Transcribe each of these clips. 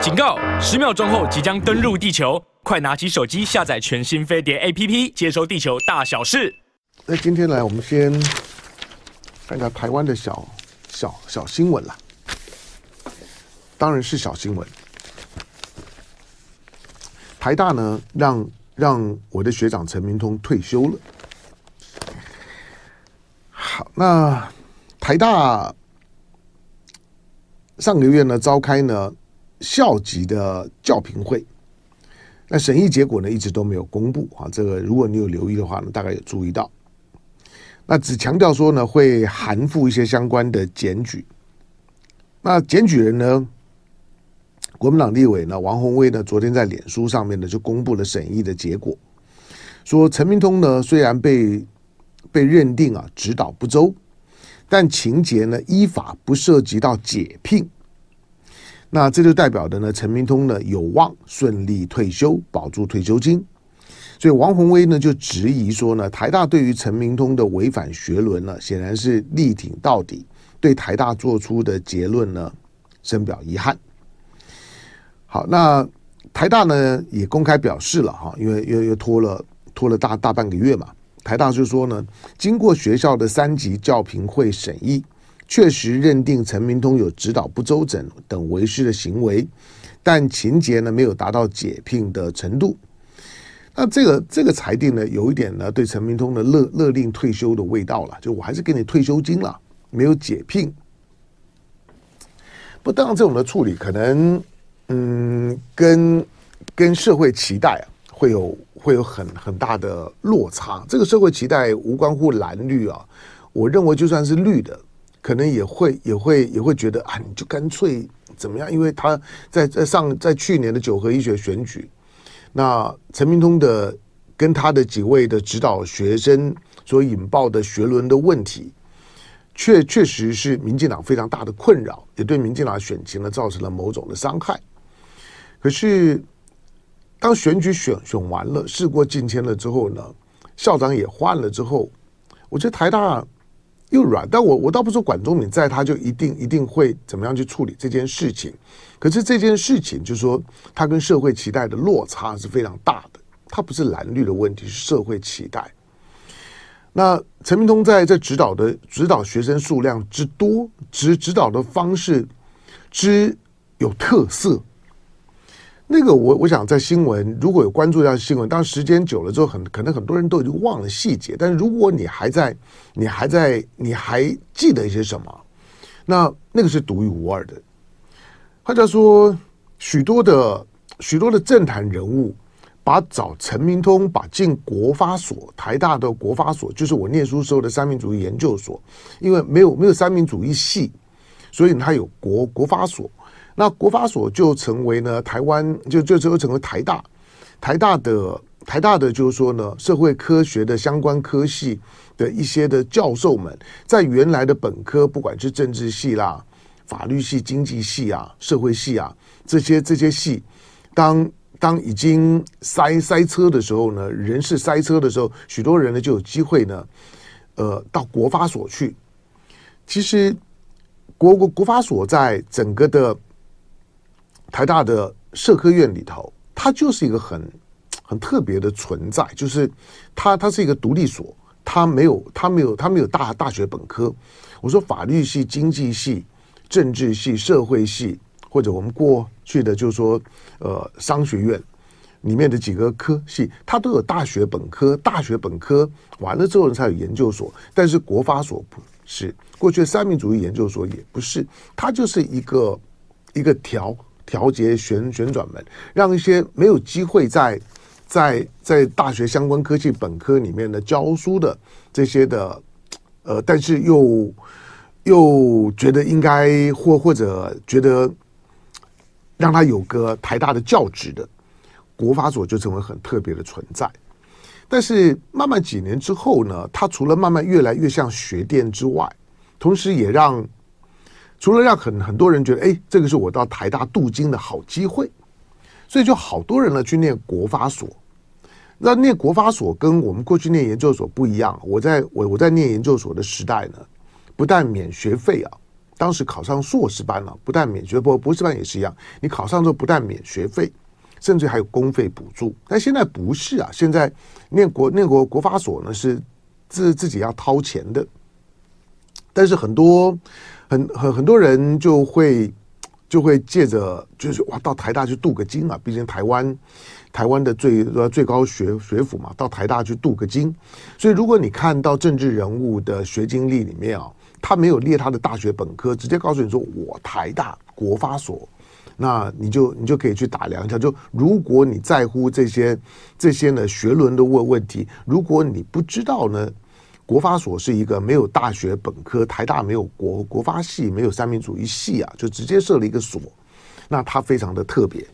警告！十秒钟后即将登陆地球，快拿起手机下载全新飞碟 APP，接收地球大小事。那今天来，我们先看一下台湾的小小小新闻啦。当然是小新闻。台大呢，让让我的学长陈明通退休了。好，那台大上个月呢，召开呢。校级的教评会，那审议结果呢，一直都没有公布啊。这个如果你有留意的话呢，大概有注意到。那只强调说呢，会函付一些相关的检举。那检举人呢，国民党立委呢，王鸿薇呢，昨天在脸书上面呢就公布了审议的结果，说陈明通呢虽然被被认定啊指导不周，但情节呢依法不涉及到解聘。那这就代表的呢，陈明通呢有望顺利退休，保住退休金。所以王宏威呢就质疑说呢，台大对于陈明通的违反学伦呢，显然是力挺到底，对台大做出的结论呢深表遗憾。好，那台大呢也公开表示了哈，因为又又拖了拖了大大半个月嘛，台大就说呢，经过学校的三级教评会审议。确实认定陈明通有指导不周整等违失的行为，但情节呢没有达到解聘的程度。那这个这个裁定呢，有一点呢对陈明通的勒勒令退休的味道了，就我还是给你退休金了，没有解聘。不，当这种的处理可能，嗯，跟跟社会期待啊会有会有很很大的落差。这个社会期待无关乎蓝绿啊，我认为就算是绿的。可能也会也会也会觉得啊，你就干脆怎么样？因为他在在上在去年的九合医学选举，那陈明通的跟他的几位的指导学生所引爆的学伦的问题，确确实是民进党非常大的困扰，也对民进党选情呢造成了某种的伤害。可是当选举选选完了，事过境迁了之后呢，校长也换了之后，我觉得台大。又软，但我我倒不是说管中闵在，他就一定一定会怎么样去处理这件事情。可是这件事情就是说，他跟社会期待的落差是非常大的。他不是蓝绿的问题，是社会期待。那陈明通在这指导的指导学生数量之多，指指导的方式之有特色。那个我我想在新闻如果有关注一下新闻，当时间久了之后，很可能很多人都已经忘了细节。但是如果你还在，你还在，你还记得一些什么？那那个是独一无二的。他就说，许多的许多的政坛人物，把找陈明通，把进国发所，台大的国发所，就是我念书时候的三民主义研究所，因为没有没有三民主义系，所以他有国国发所。那国发所就成为呢，台湾就就就成为台大，台大的台大的就是说呢，社会科学的相关科系的一些的教授们，在原来的本科，不管是政治系啦、法律系、经济系啊、社会系啊这些这些系，当当已经塞塞车的时候呢，人事塞车的时候，许多人呢就有机会呢，呃，到国发所去。其实国国国发所在整个的。台大的社科院里头，它就是一个很很特别的存在，就是它它是一个独立所，它没有它没有它没有大大学本科。我说法律系、经济系、政治系、社会系，或者我们过去的就是说呃商学院里面的几个科系，它都有大学本科。大学本科完了之后才有研究所，但是国发所不是，过去三民主义研究所也不是，它就是一个一个条。调节旋旋转门，让一些没有机会在在在大学相关科技本科里面的教书的这些的，呃，但是又又觉得应该或或者觉得让他有个台大的教职的国法所就成为很特别的存在。但是慢慢几年之后呢，他除了慢慢越来越像学店之外，同时也让。除了让很很多人觉得，哎，这个是我到台大镀金的好机会，所以就好多人呢去念国发所。那念国发所跟我们过去念研究所不一样。我在我我在念研究所的时代呢，不但免学费啊，当时考上硕士班了，不但免学，博博士班也是一样，你考上之后不但免学费，甚至还有公费补助。但现在不是啊，现在念国念国国发所呢是自自己要掏钱的，但是很多很很很多人就会就会借着就是哇到台大去镀个金啊，毕竟台湾。台湾的最最高学学府嘛，到台大去镀个金，所以如果你看到政治人物的学经历里面啊，他没有列他的大学本科，直接告诉你说我台大国发所，那你就你就可以去打量一下。就如果你在乎这些这些呢学伦的问问题，如果你不知道呢，国发所是一个没有大学本科，台大没有国国发系，没有三民主义系啊，就直接设了一个所，那它非常的特别。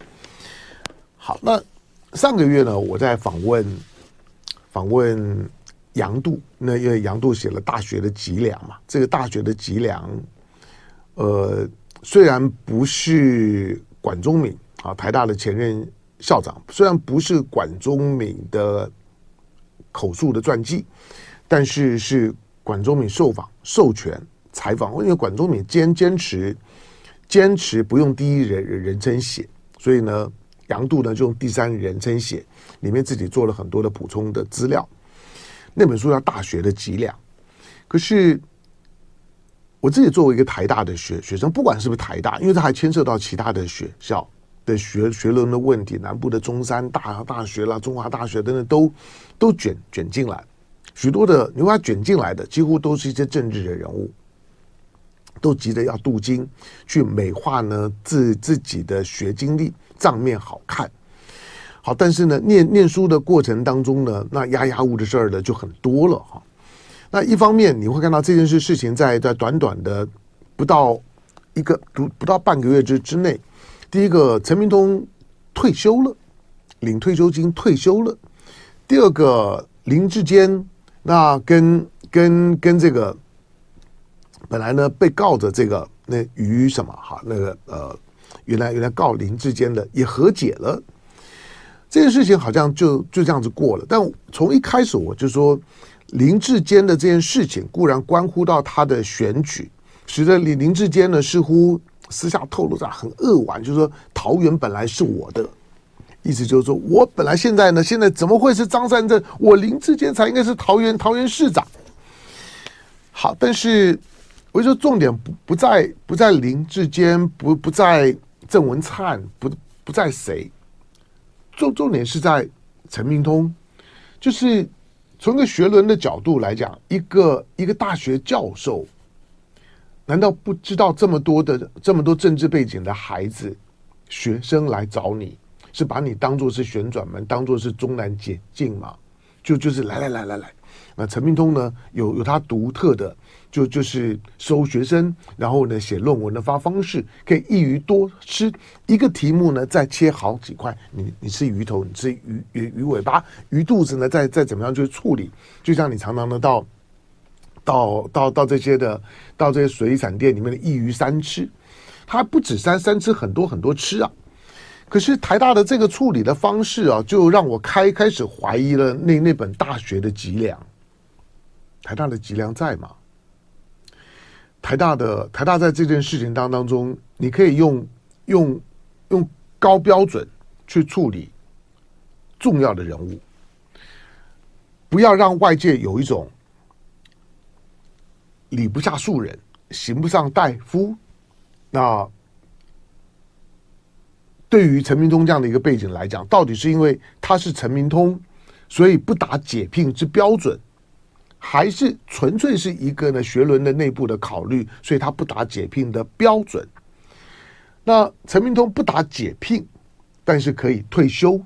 好，那。上个月呢，我在访问访问杨度，那因为杨度写了《大学的脊梁》嘛，这个《大学的脊梁》，呃，虽然不是管中闵啊，台大的前任校长，虽然不是管中闵的口述的传记，但是是管中闵受访授权采访，因为管中闵坚坚持坚持不用第一人人称写，所以呢。杨度呢，就用第三人称写，里面自己做了很多的补充的资料。那本书叫《大学的脊梁》，可是我自己作为一个台大的学学生，不管是不是台大，因为它还牵涉到其他的学校的学学伦的问题，南部的中山大大学啦、中华大学等等，都都卷卷进来。许多的你把它卷进来的，几乎都是一些政治的人物，都急着要镀金，去美化呢自自己的学经历。账面好看，好，但是呢，念念书的过程当中呢，那压压物的事儿呢就很多了哈。那一方面你会看到这件事事情在在短短的不到一个不不到半个月之之内，第一个陈明通退休了，领退休金退休了。第二个林志坚那跟跟跟这个本来呢被告的这个那于什么哈那个呃。原来原来告林志坚的也和解了，这件事情好像就就这样子过了。但从一开始我就说，林志坚的这件事情固然关乎到他的选举，使得林林志坚呢似乎私下透露着很扼腕，就是说桃园本来是我的，意思就是说我本来现在呢现在怎么会是张善政？我林志坚才应该是桃园桃园市长。好，但是我就说重点不不在不在林志坚，不不在。郑文灿不不在谁，重重点是在陈明通，就是从个学伦的角度来讲，一个一个大学教授，难道不知道这么多的这么多政治背景的孩子学生来找你，是把你当做是旋转门，当做是中南捷径嘛？就就是来来来来来，那陈明通呢，有有他独特的。就就是收学生，然后呢写论文的发方式，可以一鱼多吃。一个题目呢再切好几块，你你吃鱼头，你吃鱼鱼鱼尾巴，鱼肚子呢再再怎么样去处理。就像你常常的到到到到这些的到这些水产店里面的一鱼三吃，它不止三三吃很多很多吃啊。可是台大的这个处理的方式啊，就让我开开始怀疑了那那本大学的脊梁，台大的脊梁在吗？台大的台大在这件事情当当中，你可以用用用高标准去处理重要的人物，不要让外界有一种礼不下庶人，刑不上大夫。那对于陈明通这样的一个背景来讲，到底是因为他是陈明通，所以不打解聘之标准？还是纯粹是一个呢学伦的内部的考虑，所以他不打解聘的标准。那陈明通不打解聘，但是可以退休，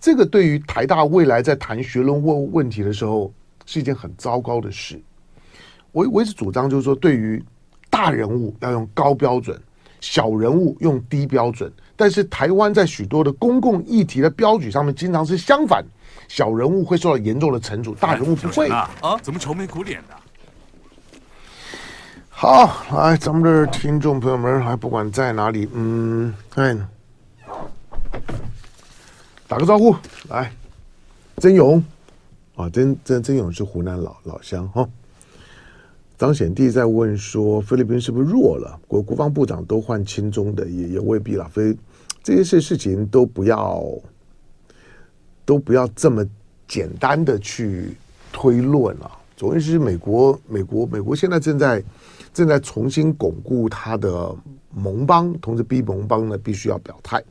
这个对于台大未来在谈学伦问问题的时候是一件很糟糕的事。我我一直主张就是说，对于大人物要用高标准，小人物用低标准。但是台湾在许多的公共议题的标准上面，经常是相反。小人物会受到严重的惩处，大人物不会啊！啊，怎么愁眉苦脸的？好，来，咱们这儿听众朋友们，还不管在哪里，嗯，看，打个招呼，来，曾勇啊，曾曾曾勇是湖南老老乡哈。张显弟在问说，菲律宾是不是弱了？国国防部长都换亲中的，也也未必了。所以这些事事情都不要，都不要这么简单的去推论了。总而言之美国，美国，美国现在正在正在重新巩固他的盟邦，同时逼盟邦呢必须要表态。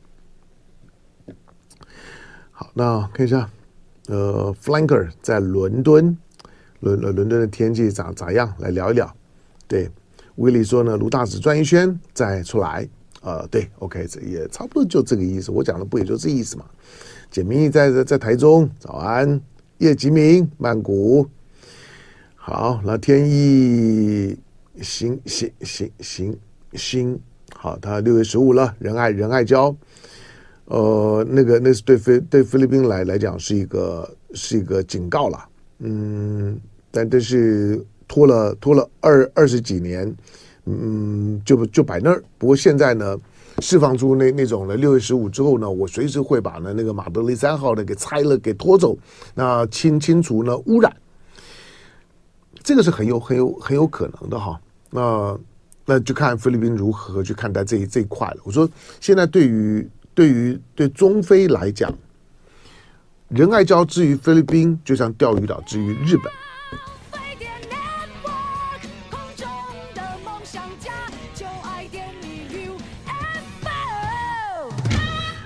好，那看一下，呃，Flanker 在伦敦，伦伦敦的天气咋咋样？来聊一聊。对，威利说呢，卢大使转一圈再出来。呃，对，OK，这也差不多就这个意思。我讲的不也就这意思嘛？简明在在在台中，早安。叶吉明，曼谷。好，那天意行行行行行，好，他六月十五了，仁爱仁爱礁。呃，那个那是对菲对菲律宾来来讲是一个是一个警告了，嗯，但但是拖了拖了二二十几年，嗯，就就摆那儿。不过现在呢，释放出那那种的六月十五之后呢，我随时会把呢那个马德雷三号的给拆了，给拖走，那清清除呢污染，这个是很有很有很有可能的哈。那那就看菲律宾如何去看待这一这一块了。我说现在对于。对于对中非来讲，仁爱礁之于菲律宾，就像钓鱼岛之于日本。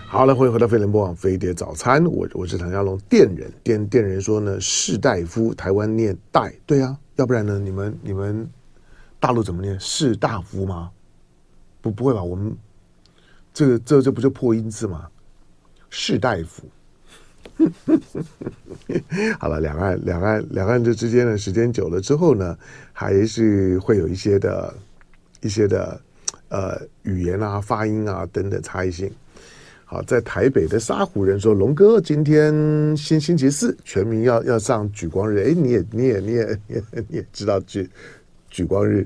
好了，欢迎回到飞碟播网飞碟早餐，我我是唐家龙。电人电电人说呢，士大夫台湾念代，对啊，要不然呢？你们你们大陆怎么念士大夫吗？不不会吧？我们。这个这这不就破音字吗？士大夫，好了，两岸两岸两岸这之间的时间久了之后呢，还是会有一些的一些的呃语言啊、发音啊等等差异性。好，在台北的沙湖人说：“龙哥，今天星星期四，全民要要上举光日。哎，你也你也你也你也，知道举举光日。”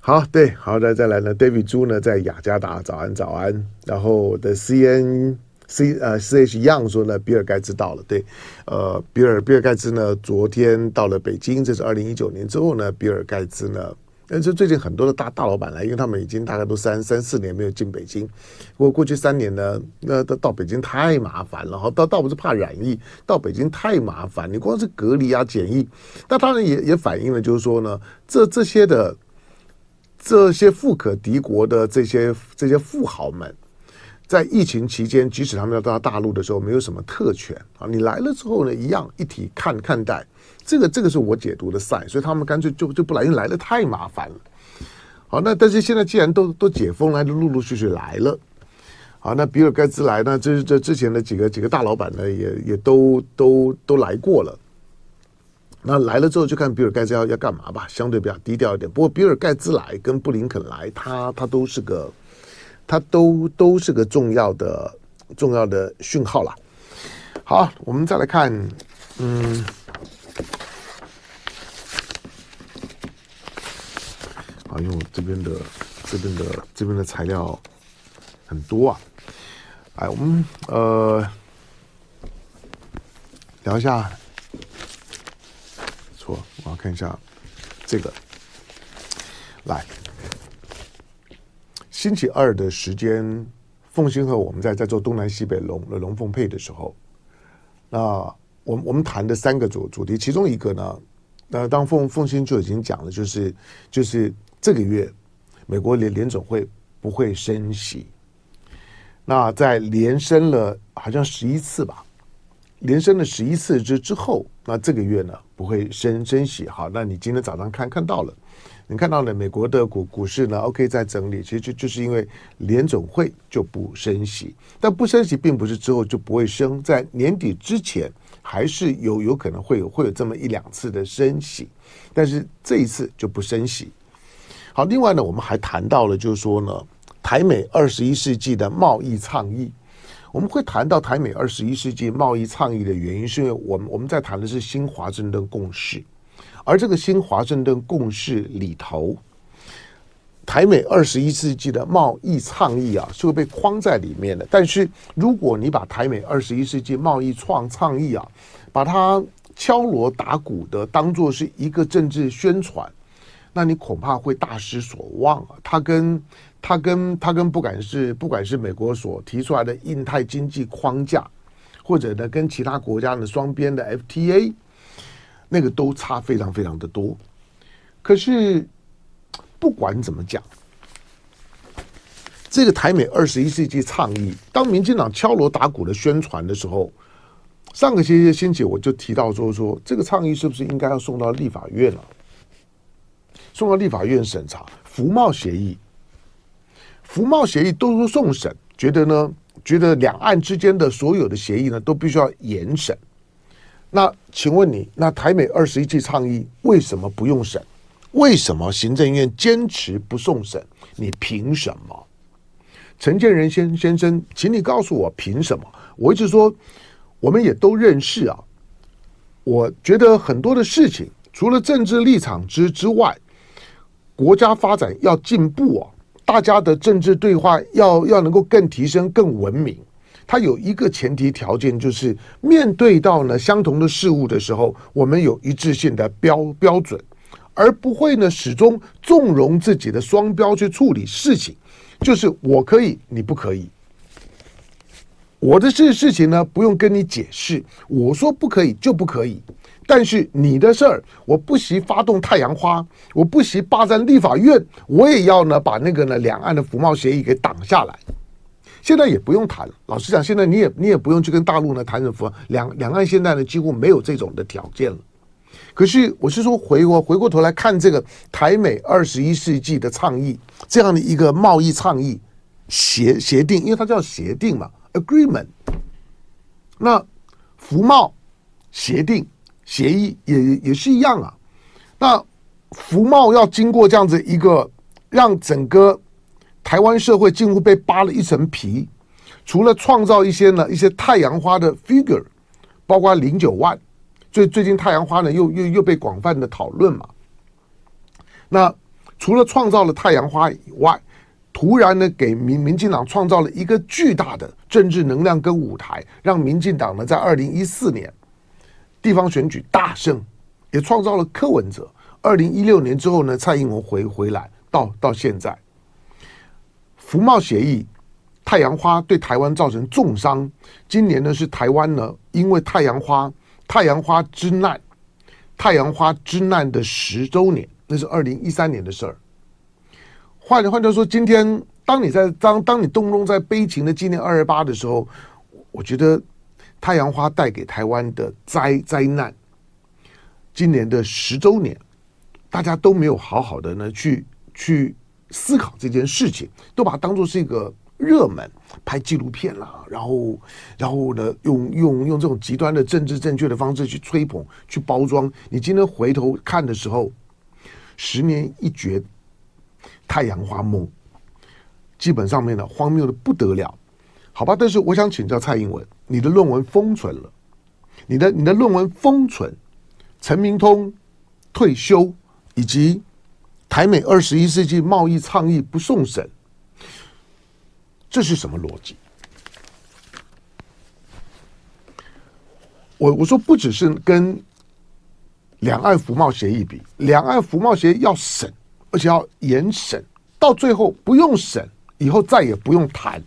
好，对，好的，再来呢，David 猪呢在雅加达，早安，早安。然后的 C N C 呃 C H Young 说呢，比尔盖茨到了，对，呃，比尔比尔盖茨呢昨天到了北京，这是二零一九年之后呢，比尔盖茨呢，但是最近很多的大大老板来，因为他们已经大概都三三四年没有进北京，不过过去三年呢，那到到北京太麻烦了，哈，倒倒不是怕染疫，到北京太麻烦，你光是隔离啊检疫，那当然也也反映了就是说呢，这这些的。这些富可敌国的这些这些富豪们，在疫情期间，即使他们要到大陆的时候，没有什么特权啊。你来了之后呢，一样一体看看待。这个这个是我解读的赛，所以他们干脆就就不来，因为来了太麻烦了。好，那但是现在既然都都解封了，就陆陆续续来了。好，那比尔盖茨来呢？这这之前的几个几个大老板呢，也也都都都来过了。那来了之后就看比尔盖茨要要干嘛吧，相对比较低调一点。不过比尔盖茨来跟布林肯来，他他都是个，他都都是个重要的重要的讯号啦。好，我们再来看，嗯，啊，因为我这边的这边的这边的材料很多啊，哎，我们呃聊一下。错我要看一下这个，来，星期二的时间，凤新和我们在在做东南西北龙的龙凤配的时候，那我们我们谈的三个主主题，其中一个呢，那当凤凤新就已经讲了，就是就是这个月美国联联总会不会升息，那在连升了好像十一次吧。连升了十一次之之后，那这个月呢不会升升息。好，那你今天早上看看到了，你看到了美国的股股市呢？OK，在整理，其实就就是因为联总会就不升息，但不升息并不是之后就不会升，在年底之前还是有有可能会有会有这么一两次的升息，但是这一次就不升息。好，另外呢，我们还谈到了，就是说呢，台美二十一世纪的贸易倡议。我们会谈到台美二十一世纪贸易倡议的原因，是因为我们我们在谈的是新华盛顿共识，而这个新华盛顿共识里头，台美二十一世纪的贸易倡议啊，是会被框在里面的。但是如果你把台美二十一世纪贸易创倡议啊，把它敲锣打鼓的当做是一个政治宣传，那你恐怕会大失所望啊！他跟他跟他跟不管是不管是美国所提出来的印太经济框架，或者呢跟其他国家的双边的 FTA，那个都差非常非常的多。可是不管怎么讲，这个台美二十一世纪倡议，当民进党敲锣打鼓的宣传的时候，上个星期星期我就提到说说这个倡议是不是应该要送到立法院了？送到立法院审查服贸协议，服贸协议都说送审，觉得呢，觉得两岸之间的所有的协议呢都必须要严审。那请问你，那台美二十一世纪倡议为什么不用审？为什么行政院坚持不送审？你凭什么？陈建仁先先生，请你告诉我凭什么？我一直说，我们也都认识啊。我觉得很多的事情，除了政治立场之之外，国家发展要进步啊，大家的政治对话要要能够更提升、更文明。它有一个前提条件，就是面对到呢相同的事物的时候，我们有一致性的标标准，而不会呢始终纵容自己的双标去处理事情。就是我可以，你不可以。我的事事情呢不用跟你解释，我说不可以就不可以。但是你的事儿，我不惜发动太阳花，我不惜霸占立法院，我也要呢把那个呢两岸的服贸协议给挡下来。现在也不用谈，老实讲，现在你也你也不用去跟大陆呢谈什么两两岸现在呢几乎没有这种的条件了。可是我是说回我回过头来看这个台美二十一世纪的倡议，这样的一个贸易倡议协协定，因为它叫协定嘛，agreement。那服贸协定。协议也也是一样啊，那服贸要经过这样子一个，让整个台湾社会近乎被扒了一层皮，除了创造一些呢一些太阳花的 figure，包括零九万，最最近太阳花呢又又又被广泛的讨论嘛。那除了创造了太阳花以外，突然呢给民民进党创造了一个巨大的政治能量跟舞台，让民进党呢在二零一四年。地方选举大胜，也创造了柯文哲。二零一六年之后呢，蔡英文回回来，到到现在，服贸协议，太阳花对台湾造成重伤。今年呢是台湾呢，因为太阳花太阳花之难，太阳花之难的十周年，那是二零一三年的事儿。换换句说，今天当你在当当你动动在悲情的纪念二二八的时候，我觉得。太阳花带给台湾的灾灾难，今年的十周年，大家都没有好好的呢去去思考这件事情，都把它当做是一个热门，拍纪录片啦，然后然后呢用用用这种极端的政治正确的方式去吹捧、去包装。你今天回头看的时候，十年一觉太阳花梦，基本上面呢荒谬的不得了。好吧，但是我想请教蔡英文，你的论文封存了，你的你的论文封存，陈明通退休，以及台美二十一世纪贸易倡议不送审，这是什么逻辑？我我说不只是跟两岸服贸协议比，两岸服贸协议要审，而且要严审，到最后不用审，以后再也不用谈。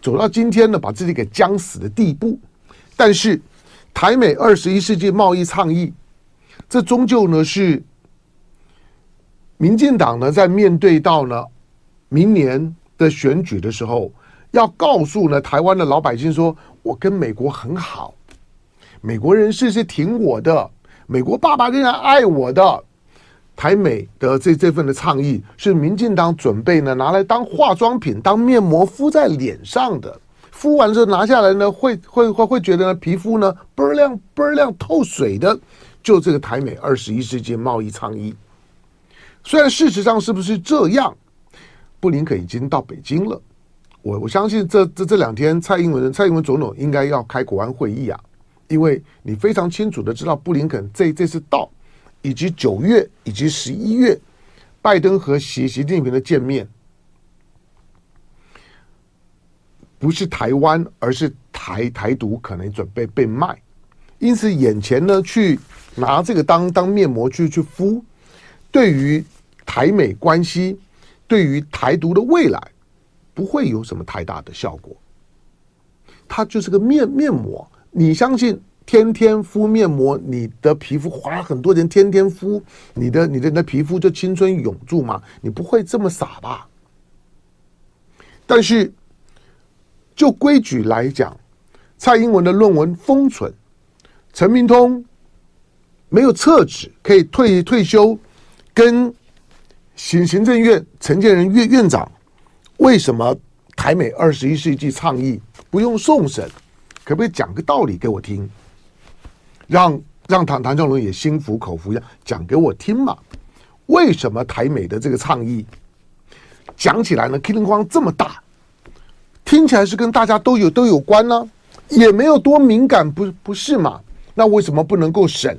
走到今天呢，把自己给僵死的地步。但是，台美二十一世纪贸易倡议，这终究呢是民进党呢在面对到呢明年的选举的时候，要告诉呢台湾的老百姓说：我跟美国很好，美国人士是挺我的，美国爸爸仍然爱我的。台美的这这份的倡议是民进党准备呢拿来当化妆品、当面膜敷在脸上的，敷完之后拿下来呢会会会会觉得呢皮肤呢倍儿亮倍儿亮透水的，就这个台美二十一世纪贸易倡议。虽然事实上是不是这样，布林肯已经到北京了，我我相信这这这两天蔡英文蔡英文总统应该要开国安会议啊，因为你非常清楚的知道布林肯这这次到。以及九月以及十一月，拜登和习习近平的见面，不是台湾，而是台台独可能准备被卖，因此眼前呢，去拿这个当当面膜去去敷，对于台美关系对于台独的未来不会有什么太大的效果。它就是个面面膜，你相信天天敷面膜，你的皮肤花很多钱天天敷，你的你的你的皮肤就青春永驻吗？你不会这么傻吧？但是就规矩来讲，蔡英文的论文封存，陈明通没有撤职，可以退退休，跟行行政院陈建仁院院长为什么台美二十一世纪倡议？不用送审，可不可以讲个道理给我听？让让唐唐教龙也心服口服一样讲给我听嘛？为什么台美的这个倡议讲起来呢？叮叮咣这么大，听起来是跟大家都有都有关呢、也没有多敏感，不不是嘛？那为什么不能够审？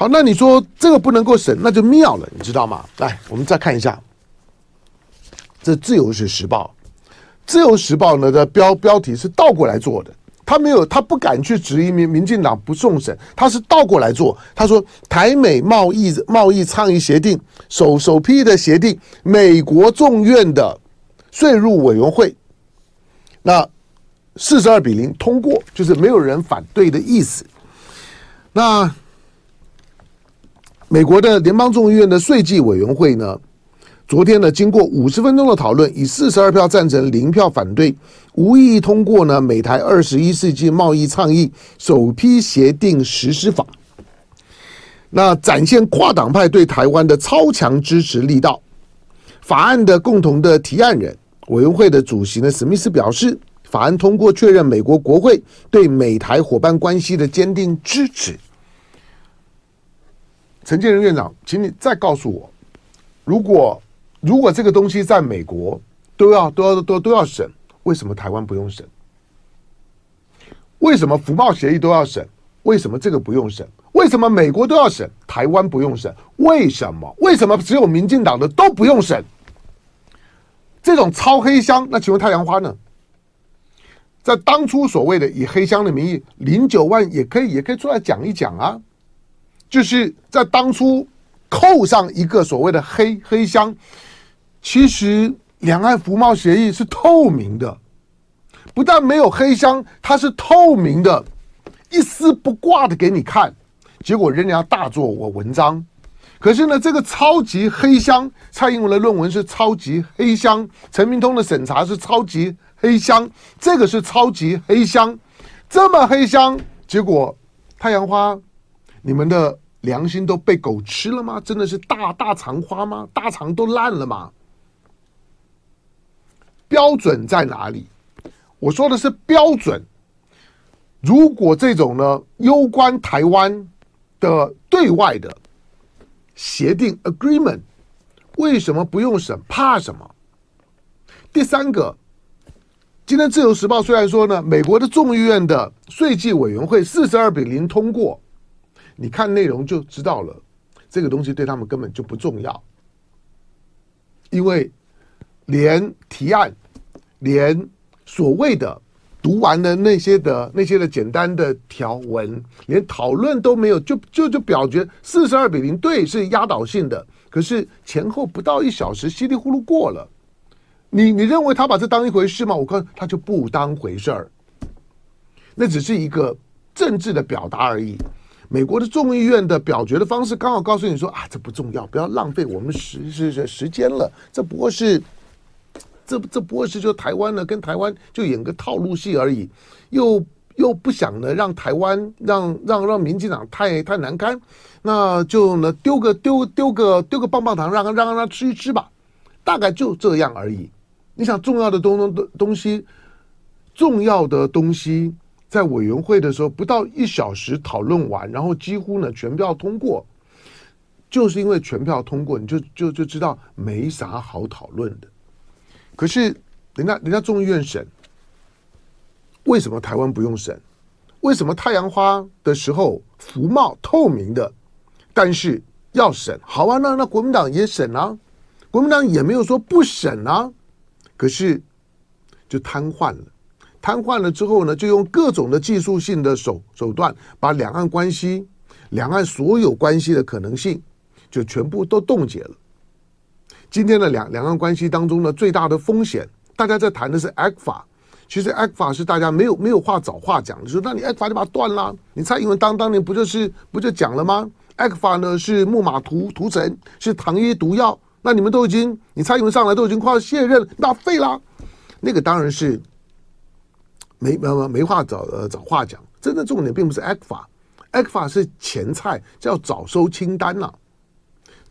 好，那你说这个不能够审，那就妙了，你知道吗？来，我们再看一下，这《自由时报》。自由时报呢的标标题是倒过来做的，他没有，他不敢去质疑民民进党不送审，他是倒过来做。他说台美贸易贸易倡议协定首首批的协定，美国众院的税务委员会那四十二比零通过，就是没有人反对的意思。那美国的联邦众议院的税计委员会呢？昨天呢，经过五十分钟的讨论，以四十二票赞成、零票反对，无异议通过呢。美台二十一世纪贸易倡议首批协定实施法，那展现跨党派对台湾的超强支持力道。法案的共同的提案人、委员会的主席呢，史密斯表示，法案通过确认美国国会对美台伙伴关系的坚定支持。陈建仁院长，请你再告诉我，如果。如果这个东西在美国都要都要都都要审，为什么台湾不用审？为什么福报协议都要审？为什么这个不用审？为什么美国都要审，台湾不用审？为什么？为什么只有民进党的都不用审？这种超黑箱，那请问太阳花呢？在当初所谓的以黑箱的名义，零九万也可以也可以出来讲一讲啊，就是在当初扣上一个所谓的黑黑箱。其实，两岸服贸协议是透明的，不但没有黑箱，它是透明的，一丝不挂的给你看。结果人家大做我文章，可是呢，这个超级黑箱，蔡英文的论文是超级黑箱，陈明通的审查是超级黑箱，这个是超级黑箱，这么黑箱，结果太阳花，你们的良心都被狗吃了吗？真的是大大肠花吗？大肠都烂了吗？标准在哪里？我说的是标准。如果这种呢，攸关台湾的对外的协定 agreement，为什么不用审？怕什么？第三个，今天自由时报虽然说呢，美国的众议院的税计委员会四十二比零通过，你看内容就知道了，这个东西对他们根本就不重要，因为。连提案，连所谓的读完的那些的那些的简单的条文，连讨论都没有，就就就表决四十二比零，对，是压倒性的。可是前后不到一小时，稀里糊涂过了。你你认为他把这当一回事吗？我看他就不当回事儿，那只是一个政治的表达而已。美国的众议院的表决的方式，刚好告诉你说啊，这不重要，不要浪费我们时时时间了，这不过是。这这不过是就台湾呢？跟台湾就演个套路戏而已，又又不想呢让台湾让让让民进党太太难堪，那就呢丢个丢丢个丢个棒棒糖，让让让他吃一吃吧，大概就这样而已。你想重要的东东东西，重要的东西在委员会的时候不到一小时讨论完，然后几乎呢全票通过，就是因为全票通过，你就就就知道没啥好讨论的。可是，人家人家众议院审，为什么台湾不用审？为什么太阳花的时候服贸透明的，但是要审？好啊，那那国民党也审啊，国民党也没有说不审啊。可是就瘫痪了，瘫痪了之后呢，就用各种的技术性的手手段，把两岸关系、两岸所有关系的可能性，就全部都冻结了。今天的两两岸关系当中呢，最大的风险，大家在谈的是 ECFA。其实 ECFA 是大家没有没有话找话讲，就说那你 ECFA 就把它断了。你蔡英文当当年不就是不就讲了吗？ECFA 呢是木马屠屠城，是糖衣毒药。那你们都已经，你蔡英文上来都已经快要卸任，那废了。那个当然是没没没没话找呃找话讲。真的重点并不是 ECFA，ECFA 是前菜，叫早收清单呐、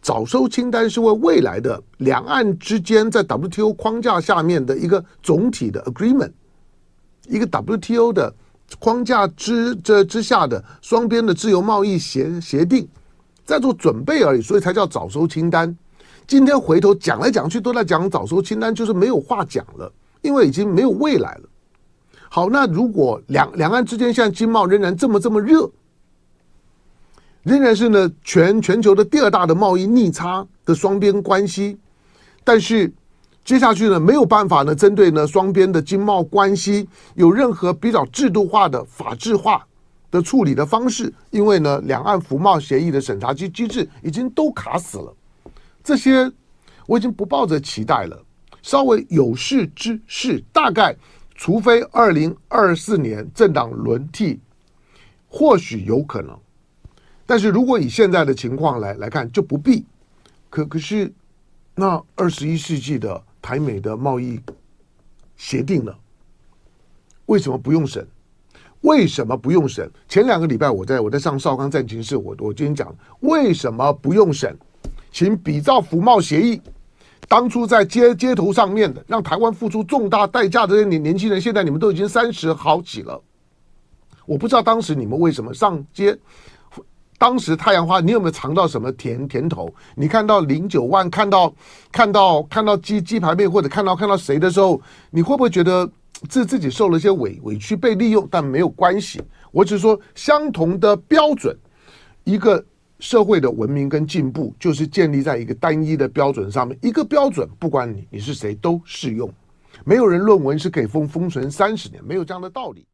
早收清单是为未来的两岸之间在 WTO 框架下面的一个总体的 agreement，一个 WTO 的框架之这之下的双边的自由贸易协协定，在做准备而已，所以才叫早收清单。今天回头讲来讲去都在讲早收清单，就是没有话讲了，因为已经没有未来了。好，那如果两两岸之间现在经贸仍然这么这么热。仍然是呢，全全球的第二大的贸易逆差的双边关系，但是接下去呢，没有办法呢，针对呢双边的经贸关系有任何比较制度化的法制化的处理的方式，因为呢，两岸服贸协议的审查机机制已经都卡死了。这些我已经不抱着期待了，稍微有识之士，大概除非二零二四年政党轮替，或许有可能。但是如果以现在的情况来来看，就不必。可可是，那二十一世纪的台美的贸易协定呢？为什么不用审？为什么不用审？前两个礼拜我在我在上少康战情室，我我今天讲为什么不用审？请比照服贸协议，当初在街街头上面的，让台湾付出重大代价的这些年年轻人，现在你们都已经三十好几了。我不知道当时你们为什么上街。当时太阳花，你有没有尝到什么甜甜头？你看到零九万，看到看到看到鸡鸡排妹，或者看到看到谁的时候，你会不会觉得自自己受了些委委屈，被利用？但没有关系，我只是说，相同的标准，一个社会的文明跟进步，就是建立在一个单一的标准上面。一个标准，不管你你是谁，都适用。没有人论文是可以封封存三十年，没有这样的道理。